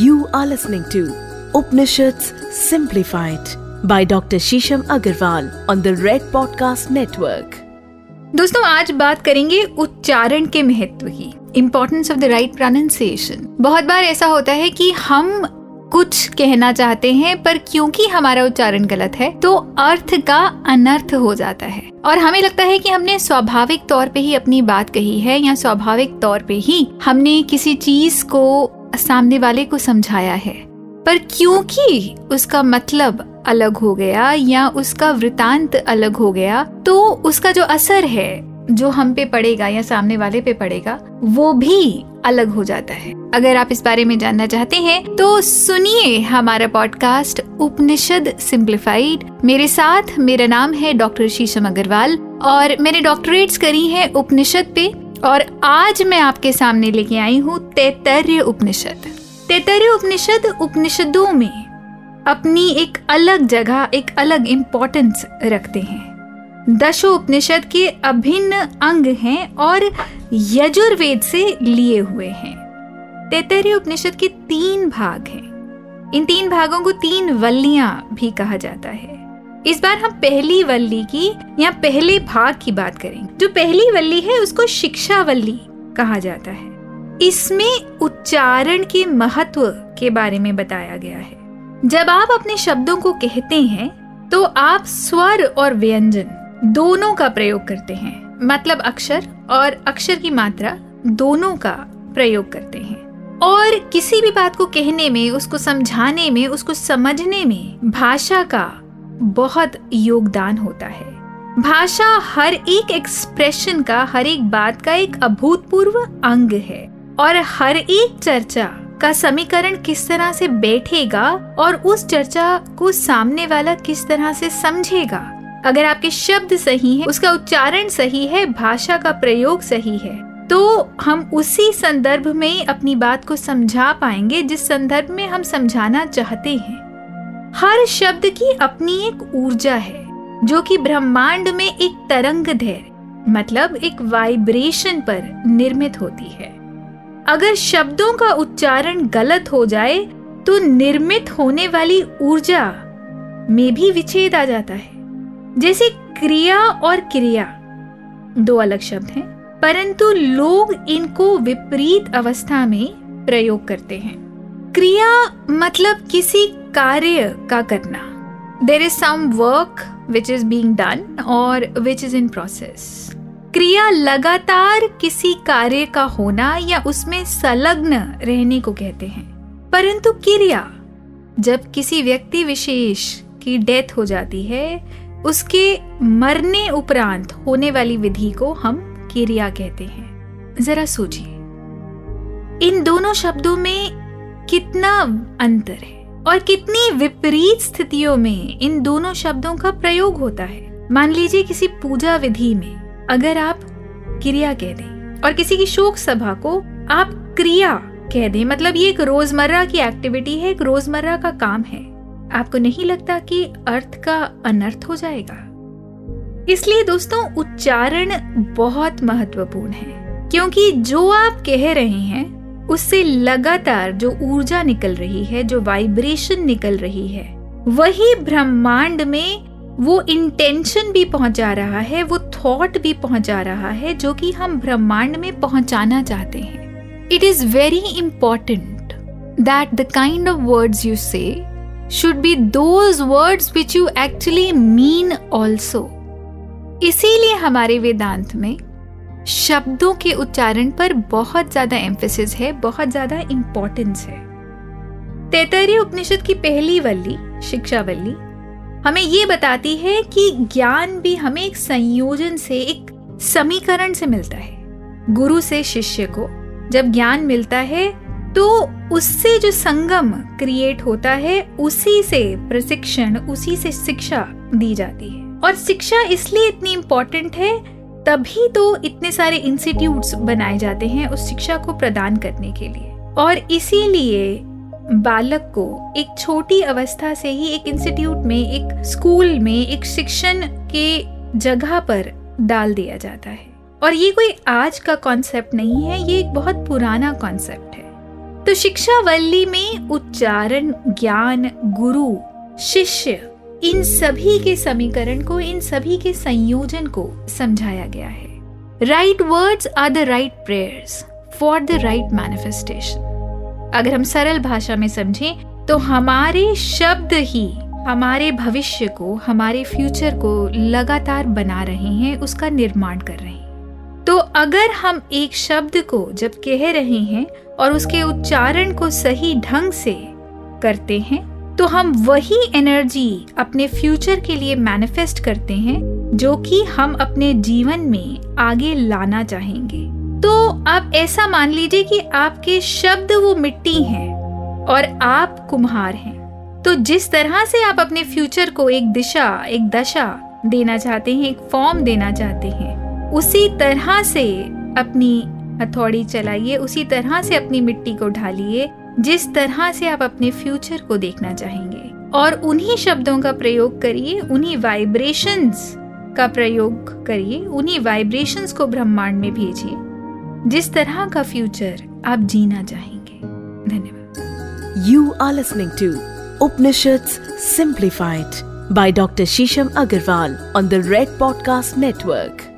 You are listening to Upanishads Simplified by Dr. Shisham Agarwal on the Red Podcast Network. दोस्तों, आज बात करेंगे उच्चारण के महत्व की importance of the right pronunciation बहुत बार ऐसा होता है कि हम कुछ कहना चाहते हैं, पर क्योंकि हमारा उच्चारण गलत है तो अर्थ का अनर्थ हो जाता है और हमें लगता है कि हमने स्वाभाविक तौर पे ही अपनी बात कही है, या स्वाभाविक तौर पे ही हमने किसी चीज़ को सामने वाले को समझाया है। पर क्योंकि उसका मतलब अलग हो गया या उसका वृतांत अलग हो गया तो उसका जो असर है, जो हम पे पड़ेगा या सामने वाले पे पड़ेगा, वो भी अलग हो जाता है। अगर आप इस बारे में जानना चाहते हैं तो सुनिए हमारा पॉडकास्ट उपनिषद सिंप्लीफाइड। मेरे साथ मेरा नाम है डॉक्टर शीशम अग्रवाल और मैंने डॉक्टरेट्स करी है उपनिषद पे। और आज मैं आपके सामने लेके आई हूँ तैतर्य उपनिषद। तैतर्य उपनिषद उपनिषदों में अपनी एक अलग जगह, एक अलग इम्पोर्टेंस रखते हैं। दशो उपनिषद के अभिन्न अंग हैं और यजुर्वेद से लिए हुए हैं। तैतरीय उपनिषद के तीन भाग हैं। इन तीन भागों को तीन वल्लियाँ भी कहा जाता है। इस बार हम पहली वल्ली की या पहले भाग की बात करेंगे जो पहली वल्ली है, उसको शिक्षा वल्ली कहा जाता है। इसमें उच्चारण के महत्व के बारे में बताया गया है। जब आप अपने शब्दों को कहते हैं तो आप स्वर और व्यंजन दोनों का प्रयोग करते हैं। मतलब अक्षर और अक्षर की मात्रा दोनों का प्रयोग करते हैं। और किसी भी बात को कहने में, उसको समझाने में, उसको समझने में, भाषा का बहुत योगदान होता है। भाषा हर एक एक्सप्रेशन का, हर एक बात का एक अभूतपूर्व अंग है। और हर एक चर्चा का समीकरण किस तरह से बैठेगा और उस चर्चा को सामने वाला किस तरह से समझेगा? अगर आपके शब्द सही है, उसका उच्चारण सही है, भाषा का प्रयोग सही है तो हम उसी संदर्भ में अपनी बात को समझा पाएँगे जिस संदर्भ में हम समझाना चाहते हैं। हर शब्द की अपनी एक ऊर्जा है, जो कि ब्रह्मांड में एक तरंग धैर्य मतलब एक वाइब्रेशन पर निर्मित होती है। अगर शब्दों का उच्चारण गलत हो जाए तो निर्मित होने वाली ऊर्जा में भी विच्छेद आ जाता है। जैसे क्रिया और क्रिया, दो अलग शब्द हैं, परंतु लोग इनको विपरीत अवस्था में प्रयोग करते हैं। क्रिया मतलब किसी कार्य का करना। There is some work which is being done और विच इज़ इन प्रोसेस क्रिया लगातार किसी कार्य का होना या उसमें संलग्न रहने को कहते हैं। परंतु क्रिया, जब किसी व्यक्ति विशेष की डेथ हो जाती है, उसके मरने उपरांत होने वाली विधि को हम क्रिया कहते हैं। जरा सोचिए। इन दोनों शब्दों में कितना अंतर है? और कितनी विपरीत स्थितियों में इन दोनों शब्दों का प्रयोग होता है। मान लीजिए किसी पूजा विधि में अगर आप क्रिया कह दें और किसी की शोक सभा को आप क्रिया कह दें मतलब ये एक रोज़मर्रा की एक्टिविटी है, एक रोज़मर्रा का काम है, आपको नहीं लगता कि अर्थ का अनर्थ हो जाएगा? इसलिए दोस्तों, उच्चारण बहुत महत्वपूर्ण है, क्योंकि जो आप कह रहे हैं उससे लगातार जो ऊर्जा निकल रही है, जो वाइब्रेशन निकल रही है, वही ब्रह्मांड में वो इंटेंशन भी पहुँचा रहा है, वो थॉट भी पहुँचा रहा है, जो कि हम ब्रह्मांड में पहुंचाना चाहते हैं। It is very important that the kind of words you say should be those words which you actually mean also इसीलिए हमारे वेदांत में शब्दों के उच्चारण पर बहुत ज़्यादा एम्फेसिस है, बहुत ज़्यादा इंपॉर्टेंस है। तैतरीय उपनिषद की पहली वल्ली शिक्षा वल्ली हमें ये बताती है कि ज्ञान भी हमें एक संयोजन से, एक समीकरण से मिलता है। गुरु से शिष्य को जब ज्ञान मिलता है तो उससे जो संगम क्रिएट होता है, उसी से प्रशिक्षण, उसी से शिक्षा दी जाती है। और शिक्षा इसलिए इतनी इम्पोर्टेंट है तभी तो इतने सारे इंस्टीट्यूट्स बनाए जाते हैं उस शिक्षा को प्रदान करने के लिए। और इसीलिए बालक को एक छोटी अवस्था से ही एक इंस्टीट्यूट में, एक स्कूल में, एक शिक्षण के जगह पर डाल दिया जाता है। और ये कोई आज का कॉन्सेप्ट नहीं है, ये एक बहुत पुराना कॉन्सेप्ट है। तो शिक्षा वल्ली में उच्चारण, ज्ञान, गुरु, शिष्य इन सभी के समीकरण को, इन सभी के संयोजन को समझाया गया है। Right words are the right prayers for the right manifestation अगर हम सरल भाषा में समझें तो हमारे शब्द ही, हमारे भविष्य को, हमारे फ्यूचर को लगातार बना रहे हैं, उसका निर्माण कर रहे हैं। तो अगर हम एक शब्द को जब कह रहे हैं और उसके उच्चारण को सही ढंग से करते हैं तो हम वही एनर्जी अपने फ्यूचर के लिए मैनिफेस्ट करते हैं, जो कि हम अपने जीवन में आगे लाना चाहेंगे। तो आप ऐसा मान लीजिए कि आपके शब्द वो मिट्टी हैं और आप कुम्हार हैं। तो जिस तरह से आप अपने फ्यूचर को एक दिशा, एक दशा देना चाहते हैं, एक फॉर्म देना चाहते हैं, उसी तरह से अपनी हथौड़ी चलाइए, उसी तरह से अपनी मिट्टी को ढालिए जिस तरह से आप अपने फ्यूचर को देखना चाहेंगे और उन्हीं शब्दों का प्रयोग करिए, उन्हीं वाइब्रेशंस का प्रयोग करिए, उन्हीं वाइब्रेशंस को ब्रह्मांड में भेजिए जिस तरह का फ्यूचर आप जीना चाहेंगे धन्यवाद you are listening to Upanishad simplified by Dr. Shisham Agarwal on the Red Podcast Network.